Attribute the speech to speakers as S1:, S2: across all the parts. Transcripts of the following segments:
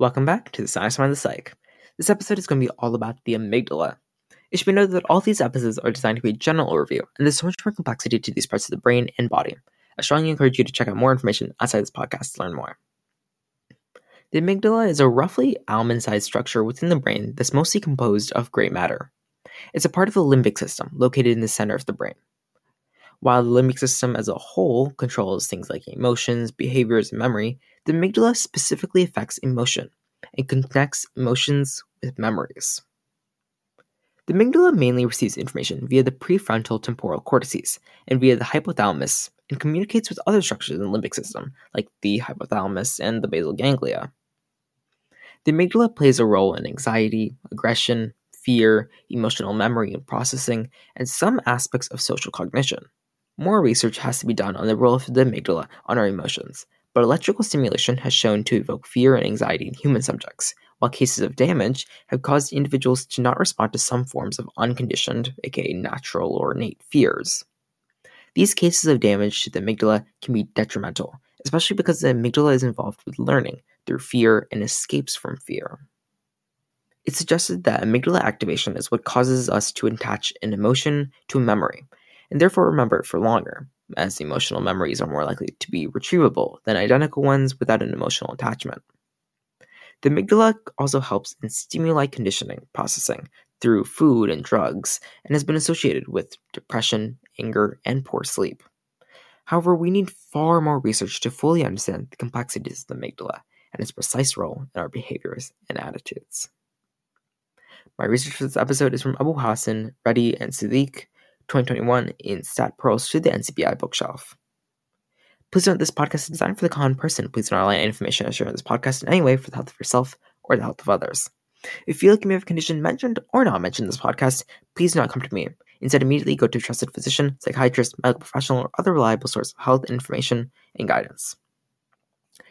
S1: Welcome back to the Science Mind the Psych. This episode is going to be all about the amygdala. It should be noted that all these episodes are designed to be a general overview, and there's so much more complexity to these parts of the brain and body. I strongly encourage you to check out more information outside this podcast to learn more. The amygdala is a roughly almond sized structure within the brain that's mostly composed of gray matter. It's a part of the limbic system located in the center of the brain. While the limbic system as a whole controls things like emotions, behaviors, and memory, the amygdala specifically affects emotion and connects emotions with memories. The amygdala mainly receives information via the prefrontal temporal cortices and via the hypothalamus and communicates with other structures in the limbic system, like the hypothalamus and the basal ganglia. The amygdala plays a role in anxiety, aggression, fear, emotional memory and processing, and some aspects of social cognition. More research has to be done on the role of the amygdala on our emotions, but electrical stimulation has shown to evoke fear and anxiety in human subjects, while cases of damage have caused individuals to not respond to some forms of unconditioned, aka natural or innate fears. These cases of damage to the amygdala can be detrimental, especially because the amygdala is involved with learning through fear and escapes from fear. It's suggested that amygdala activation is what causes us to attach an emotion to a memory, and therefore remember it for longer, as emotional memories are more likely to be retrievable than identical ones without an emotional attachment. The amygdala also helps in stimuli conditioning processing through food and drugs and has been associated with depression, anger, and poor sleep. However, we need far more research to fully understand the complexities of the amygdala and its precise role in our behaviors and attitudes. My research for this episode is from AbuHasan, Reddy, and Siddiq, 2021 in StatPearls to the NCBI bookshelf. Please note this podcast is designed for the common person. Please do not rely on information I share in this podcast in any way for the health of yourself or the health of others. If you feel like you may have a condition mentioned or not mentioned in this podcast, please do not come to me. Instead, immediately go to a trusted physician, psychiatrist, medical professional, or other reliable source of health information and guidance.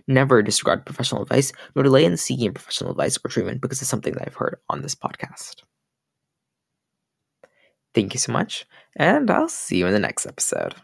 S1: Never disregard professional advice, nor delay in seeking professional advice or treatment because it's something that I've heard on this podcast. Thank you so much, and I'll see you in the next episode.